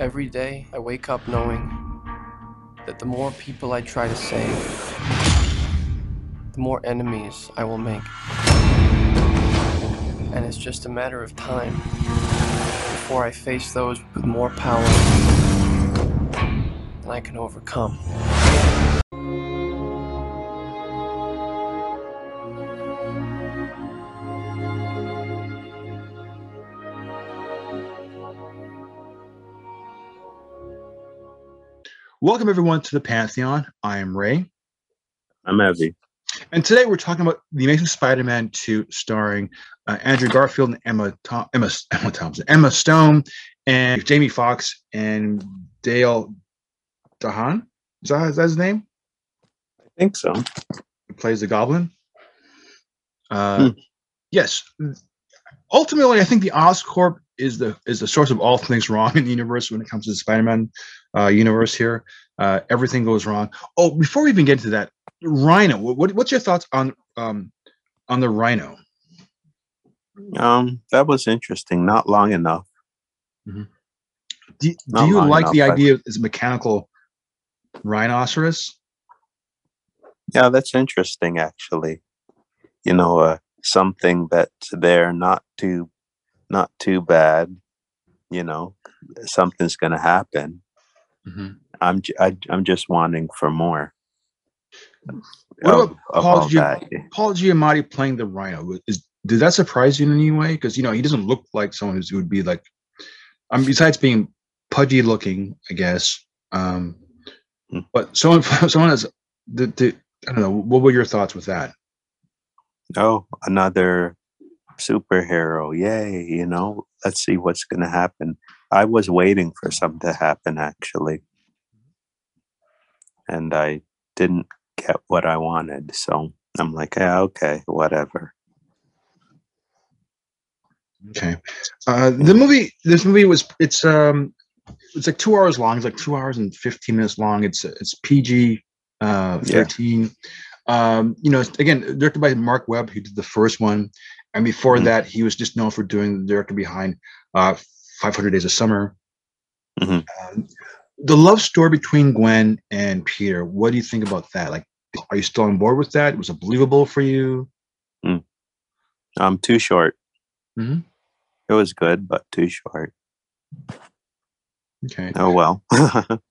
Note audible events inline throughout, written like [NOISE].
Every day, I wake up knowing that the more people I try to save, the more enemies I will make. And it's just a matter of time before I face those with more power than I can overcome. Welcome everyone to the Pantheon. I am Ray. I'm Evie. And today we're talking about The Amazing Spider-Man 2 starring uh, Andrew Garfield and Emma, Tom- Emma, [LAUGHS] Emma Thompson, Emma Stone, and Jamie Foxx and Dale DeHaan. Is that, is that his name? I think so. He plays the Goblin. Uh, hmm. Yes. Ultimately, I think the Oscorp is the is the source of all things wrong in the universe when it comes to the Spider-Man uh, universe here. Uh, everything goes wrong. Oh, before we even get into that, Rhino. What, what's your thoughts on um, on the Rhino? Um, that was interesting. Not long enough. Mm-hmm. Do, do you like enough, the idea of this mechanical rhinoceros? Yeah, that's interesting. Actually, you know, uh, something that's there, not too, not too bad. You know, something's going to happen Mm-hmm. I'm I, am i am just wanting for more. What of, about Paul, Gi- Paul Giamatti playing the Rhino? Is did that surprise you in any way? Because you know he doesn't look like someone who would be like. I mean, besides being pudgy looking, I guess. Um, hmm. But someone, [LAUGHS] someone has the, the I don't know. What were your thoughts with that? Oh, another superhero! Yay! You know, let's see what's going to happen. I was waiting for something to happen actually. And I didn't get what I wanted. So I'm like, yeah, okay, whatever. Okay. Uh, the movie, this movie was, it's, um, it's like two hours long. It's like two hours and 15 minutes long. It's, it's PG, uh, 13. Yeah. Um, you know, again, directed by Marc Webb, who did the first one. And before mm-hmm. that, he was just known for doing the director behind uh, 500 Days of Summer. Mm-hmm. Um, the love story between Gwen and Peter. What do you think about that? Like, are you still on board with that? Was it believable for you? Mm. Um, too short. Mm-hmm. It was good, but too short. Okay. Oh well. [LAUGHS]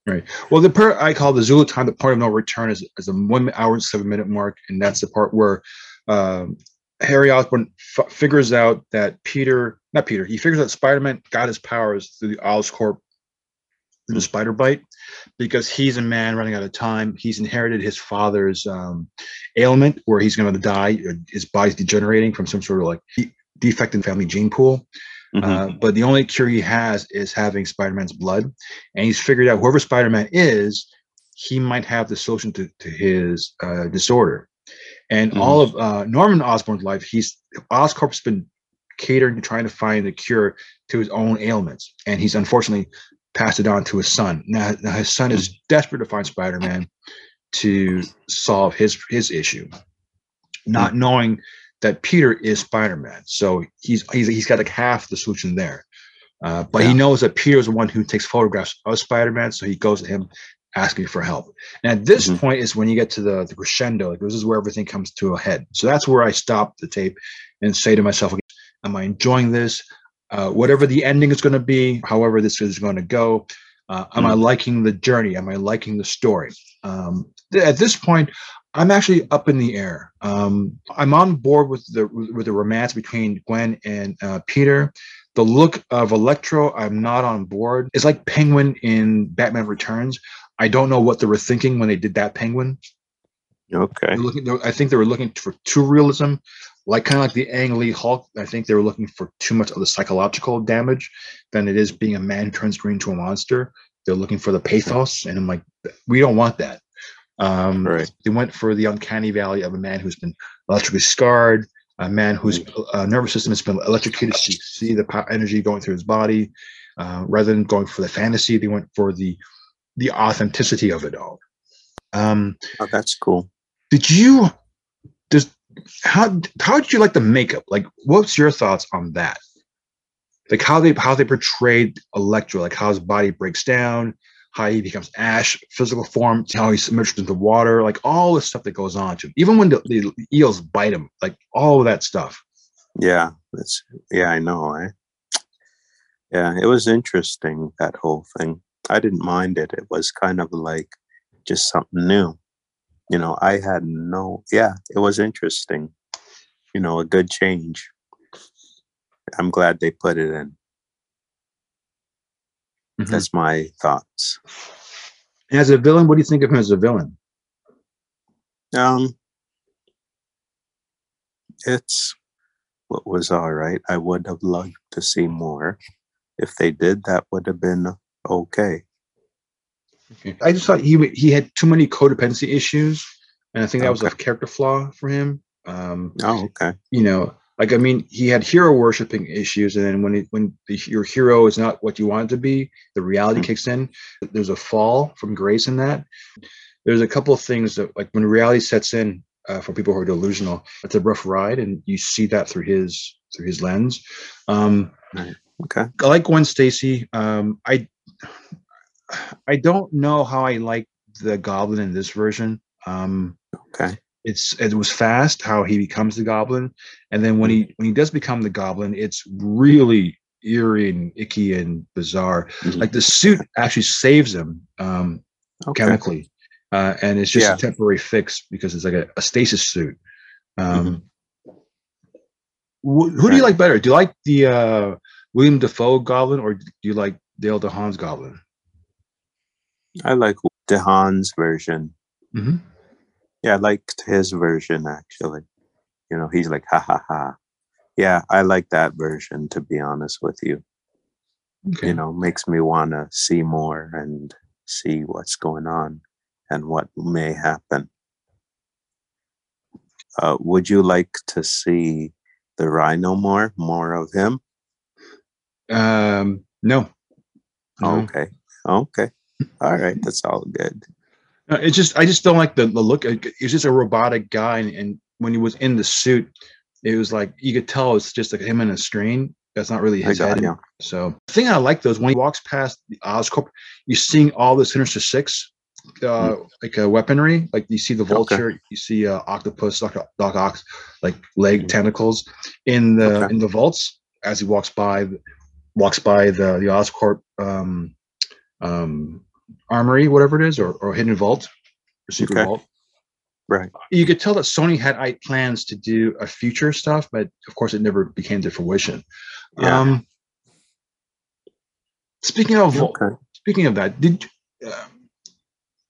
right. Well, the part I call the Zulu time, the point of no return, is, is a one hour and seven minute mark, and that's the part where um, Harry Osborn f- figures out that Peter, not Peter, he figures out Spider Man got his powers through the Oscorp, through the spider bite, because he's a man running out of time. He's inherited his father's um, ailment where he's going to die. His body's degenerating from some sort of like defect in family gene pool. Mm-hmm. Uh, but the only cure he has is having Spider Man's blood. And he's figured out whoever Spider Man is, he might have the solution to, to his uh, disorder. And mm-hmm. all of uh, Norman Osborn's life, he's Oscorp's been catering to trying to find a cure to his own ailments, and he's unfortunately passed it on to his son. Now, now his son is desperate to find Spider-Man to solve his his issue, not mm-hmm. knowing that Peter is Spider-Man. So he's he's he's got like half the solution there. Uh, but yeah. he knows that Peter is the one who takes photographs of Spider-Man, so he goes to him asking for help. And at this mm-hmm. point is when you get to the, the, crescendo. Like this is where everything comes to a head. So that's where I stop the tape and say to myself, "Am I enjoying this? Uh, whatever the ending is going to be, however this is going to go, uh, am mm-hmm. I liking the journey? Am I liking the story?" Um, th- at this point, I'm actually up in the air. Um, I'm on board with the with the romance between Gwen and uh, Peter. The look of Electro, I'm not on board. It's like Penguin in Batman Returns. I don't know what they were thinking when they did that penguin. Okay. Looking, I think they were looking for too realism, like kind of like the Ang Lee Hulk. I think they were looking for too much of the psychological damage than it is being a man turns green to a monster. They're looking for the pathos, and I'm like, we don't want that. Um, right. They went for the uncanny valley of a man who's been electrically scarred, a man whose uh, nervous system has been electrocuted to see the energy going through his body. Uh, rather than going for the fantasy, they went for the the authenticity of it all. Um, oh, that's cool. Did you just how how did you like the makeup? Like, what's your thoughts on that? like how they how they portrayed Electro, like how his body breaks down, how he becomes ash, physical form, how he's submerged into water, like all the stuff that goes on to him. Even when the, the eels bite him, like all of that stuff. Yeah, that's yeah, I know. Eh? Yeah, it was interesting that whole thing. I didn't mind it. It was kind of like just something new. You know, I had no. Yeah, it was interesting. You know, a good change. I'm glad they put it in. Mhm. That's my thoughts. As a villain, what do you think of him as a villain? Um, it's what was all right. I would have loved to see more. If they did, that would have been okay. I just thought he he had too many codependency issues, and I think that was a character flaw for him. Um, Oh, okay. you know, like I mean, he had hero worshiping issues, and then when it, when the, your hero is not what you want it to be, the reality Mhm. kicks in. There's a fall from grace in that. There's a couple of things that, like when reality sets in uh, for people who are delusional, it's a rough ride, and you see that through his through his lens. Um, Okay. I like Gwen Stacy. Um, I I don't know how I like the Goblin in this version. Um, Okay. it's it was fast how he becomes the Goblin, and then when he when he does become the Goblin, it's really eerie and icky and bizarre. Mhm. Like the suit actually saves him um, Okay. chemically, uh, and it's just Yeah. a temporary fix because it's like a, a stasis suit. Um, wh- who do you Mm-hmm. Like better? Do you like the uh, William Dafoe Goblin or do you like Dale DeHaan's Goblin? I like DeHaan's version. Mm-hmm. Yeah, I liked his version actually. You know, he's like ha ha ha. Yeah, I like that version to be honest with you. Okay. You know, makes me want to see more and see what's going on and what may happen. Uh, would you like to see the rhino more? More of him? Um, no. No. Okay. Okay. All right. That's all good. No, it's just I just don't like the, the look. It's just a robotic guy, and, and when he was in the suit, it was like you could tell it's just like him in a screen. That's not really his got head. you. So the thing I like though is when he walks past the Oscorp, you're seeing all the Sinister Six, uh, like uh, weaponry. Like you see the Okay. Vulture, you see uh, Octopus, Doc, Doc Ock's, like leg tentacles in the Okay. in the vaults as he walks by, walks by the the Oscorp um, um, armory, whatever it is, or, or hidden vault or secret Okay. vault. Right. You could tell that Sony had I plans to do a future stuff, but of course it never became to fruition. Yeah. Um, speaking of Okay. speaking of that, did uh,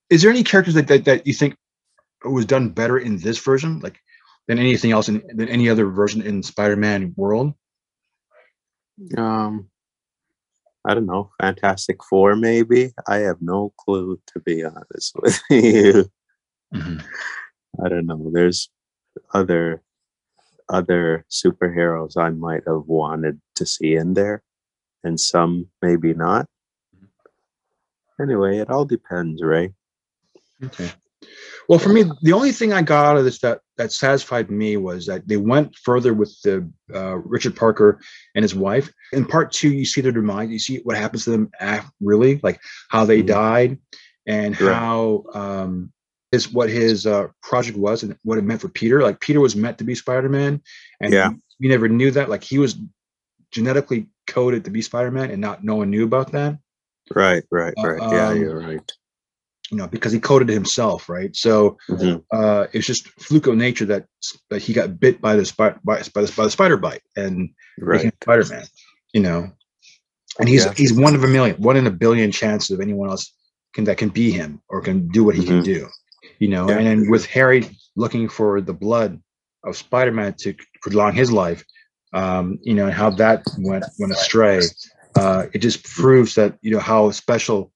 is there any characters that, that that you think was done better in this version, like than anything else in than any other version in Spider-Man world? Um, I don't know. Fantastic Four, maybe. I have no clue, to be honest [LAUGHS] with you. I don't know. There's other other superheroes I might have wanted to see in there, and some maybe not. Anyway, it all depends, right? Okay. Well, for me, the only thing I got out of this that that satisfied me was that they went further with the uh, Richard Parker and his wife. In part two, you see their demise. You see what happens to them, af- really, like how they Mhm. died and Right. how um, is what his uh, project was and what it meant for Peter. Like Peter was meant to be Spider-Man, and Yeah. we never knew that. Like he was genetically coded to be Spider-Man, and not no one knew about that. Right, right, Uh, right. yeah, um, you're right. You know, because he coded himself, right? So Mhm. uh, it's just fluke of nature that, that he got bit by the spider by, by, the, by the spider bite and became Right. Spider Man. You know, and he's Yeah. he's one of a million, one in a billion chances of anyone else can that can be him or can do what he can Mhm. do. You know, Yeah. and then with Harry looking for the blood of Spider Man to prolong his life, um, you know, and how that went went astray. Uh, it just proves that you know how special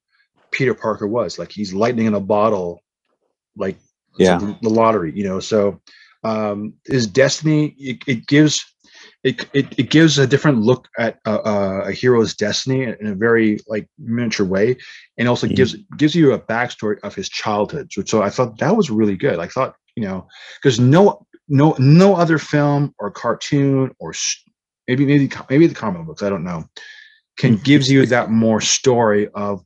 Peter Parker was. Like he's lightning in a bottle, like Yeah. the, lottery, you know. So um his destiny it, it gives it, it it gives a different look at a, a, a hero's destiny in a very like miniature way, and also Mhm. gives gives you a backstory of his childhood. So, so I thought that was really good. I thought you know because no no no other film or cartoon or maybe maybe maybe the comic books, I don't know, can gives you that more story of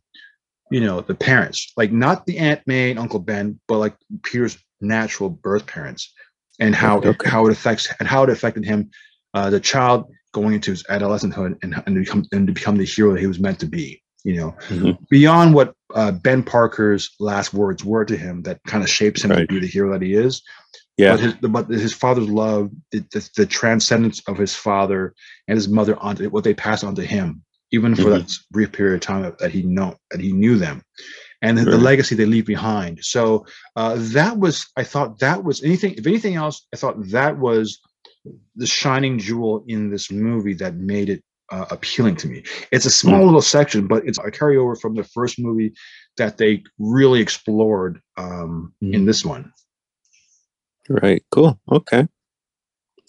you know the parents, like not the Aunt May and Uncle Ben, but like Peter's natural birth parents, and how Okay. how it affects and how it affected him, uh, the child going into his adolescenthood and and to become and to become the hero that he was meant to be. You know, Mhm. beyond what uh, Ben Parker's last words were to him, that kind of shapes him to be the hero that he is. Yeah. But his, but his father's love, the, the, the transcendence of his father and his mother on what they passed on to him, even for Mhm. that brief period of time that he know that he knew them, and the, the legacy they leave behind. So uh, that was, I thought that was anything. If anything else, I thought that was the shining jewel in this movie that made it uh, appealing to me. It's a small little section, but it's a carryover from the first movie that they really explored um, in this one. Right. Cool. Okay.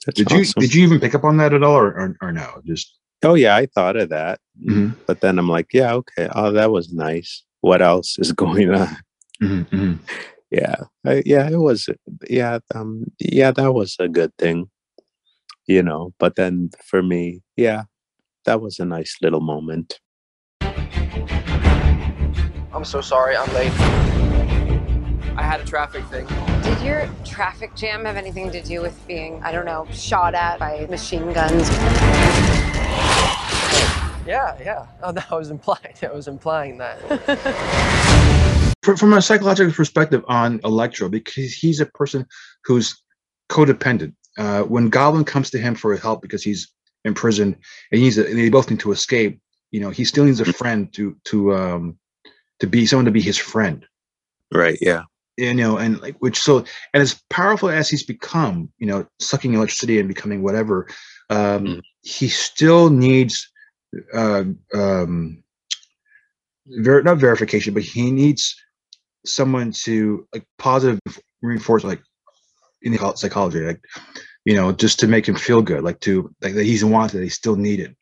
That's Did you did you even pick up on that at all, or or, or no? Just Oh yeah, I thought of that, Mhm. but then I'm like, yeah, okay. Oh, that was nice. What else is [LAUGHS] going on? Mhm, mhm. Yeah, I, yeah, it was. Yeah, um, yeah, that was a good thing, you know. But then for me, yeah, that was a nice little moment. I'm so sorry, I'm late. I had a traffic thing. Did your traffic jam have anything to do with being, I don't know, shot at by machine guns? Yeah, yeah. [LAUGHS] Oh, that was implied. I was implying that. [LAUGHS] From a psychological perspective on Electro, because he's a person who's codependent. Uh, when Goblin comes to him for help because he's in prison and he's a, and they both need to escape, you know, he still needs a friend to to um to be someone to be his friend. Right. Yeah. you know, and like which so and as powerful as he's become, you know, sucking electricity and becoming whatever, um, Mm. he still needs uh, um, ver- not verification, but he needs someone to like positive reinforce like in the psychology, like you know, just to make him feel good, like to like that he's wanted, he's still needed.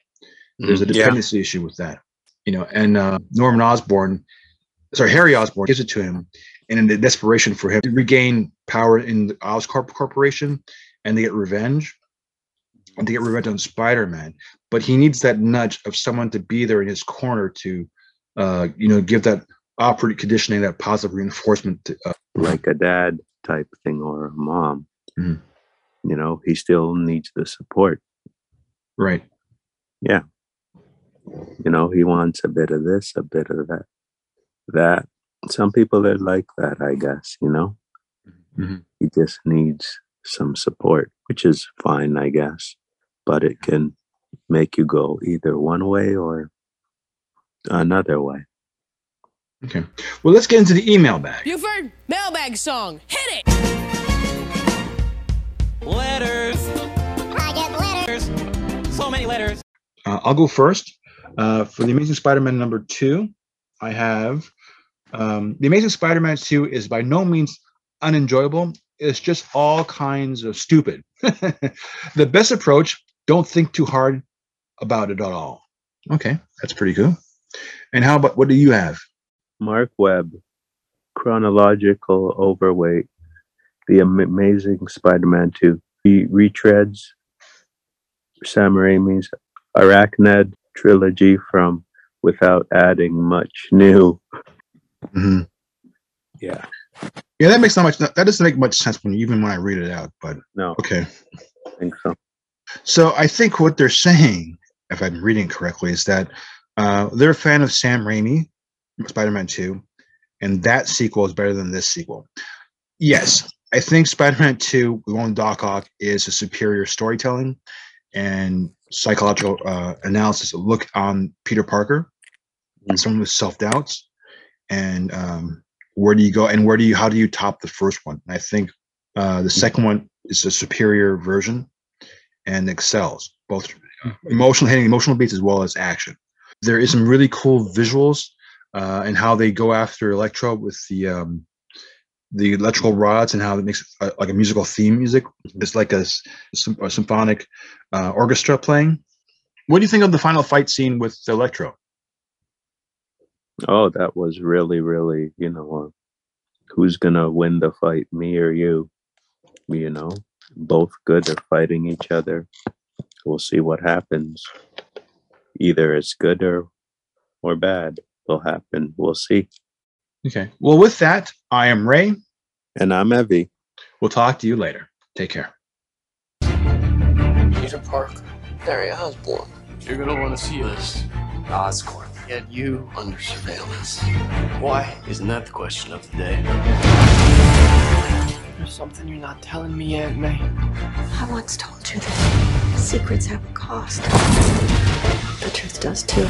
There's a Mm, yeah. dependency issue with that, you know. And uh, Norman Osborn, sorry, Harry Osborn gives it to him, and in the desperation for him to regain power in the Oscorp Corporation, and they get revenge, and they get revenge on Spider-Man. But he needs that nudge of someone to be there in his corner to, uh, you know, give that operant conditioning, that positive reinforcement. To, uh, like a dad type thing or a mom. Mhm. You know, he still needs the support. right. Yeah. You know, he wants a bit of this, a bit of that. That some people are like that, I guess, you know. Mhm. He just needs some support, which is fine, I guess. But it can make you go either one way or another way. Okay. Well, let's get into the email bag. Buford, mailbag song. Hit it! Letters. I get letters. So many letters. Uh, I'll go first. Uh, for the Amazing Spider-Man number two, I have um, the Amazing Spider-Man two is by no means unenjoyable. It's just all kinds of stupid. [LAUGHS] the best approach: don't think too hard about it at all. Okay, that's pretty cool. And how about what do you have? Marc Webb, chronological overweight, the Amazing Spider-Man 2. He retreads Sam Raimi's Arachnid trilogy from without adding much new. Mhm. Yeah. Yeah, that makes not much. That doesn't make much sense when even when I read it out. But No, okay. I think so. So I think what they're saying, if I'm reading correctly, is that uh, they're a fan of Sam Raimi, Spider-Man 2, and that sequel is better than this sequel. Yes, I think Spider-Man 2 with One Doc Ock is a superior storytelling and psychological uh, analysis look on Peter Parker and someone with self-doubts and um, where do you go and where do you how do you top the first one? And I think uh, the second one is a superior version and excels both emotional hitting emotional beats as well as action. There is some really cool visuals uh, and how they go after Electro with the um, the electrical rods and how it makes uh, like a musical theme music. It's like a, s- sym- a symphonic uh, orchestra playing. What do you think of the final fight scene with Electro? Oh, that was really, really, you know, uh, who's gonna win the fight, me or you? You know, both good are fighting each other. we'll see what happens. Either it's good or or bad will happen. We'll see. Okay. Well, with that, I am Ray. And I'm Evie. We'll talk to you later. Take care. Peter Parker, Harry Osborn. You're gonna want to see this. Oscorp Get you. under surveillance. Why? Isn't that the question of the day? There's something you're not telling me, Aunt May. I once told you that secrets have a cost. The truth does too.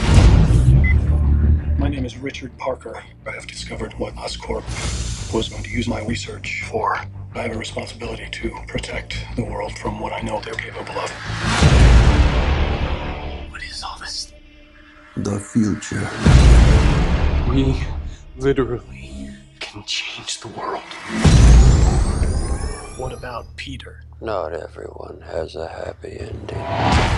My name is Richard Parker. I have discovered what Oscorp was going to use my research for. I have a responsibility to protect the world from what I know they're capable of. What is all this? The future. We literally can change the world. What about Peter? Not everyone has a happy ending.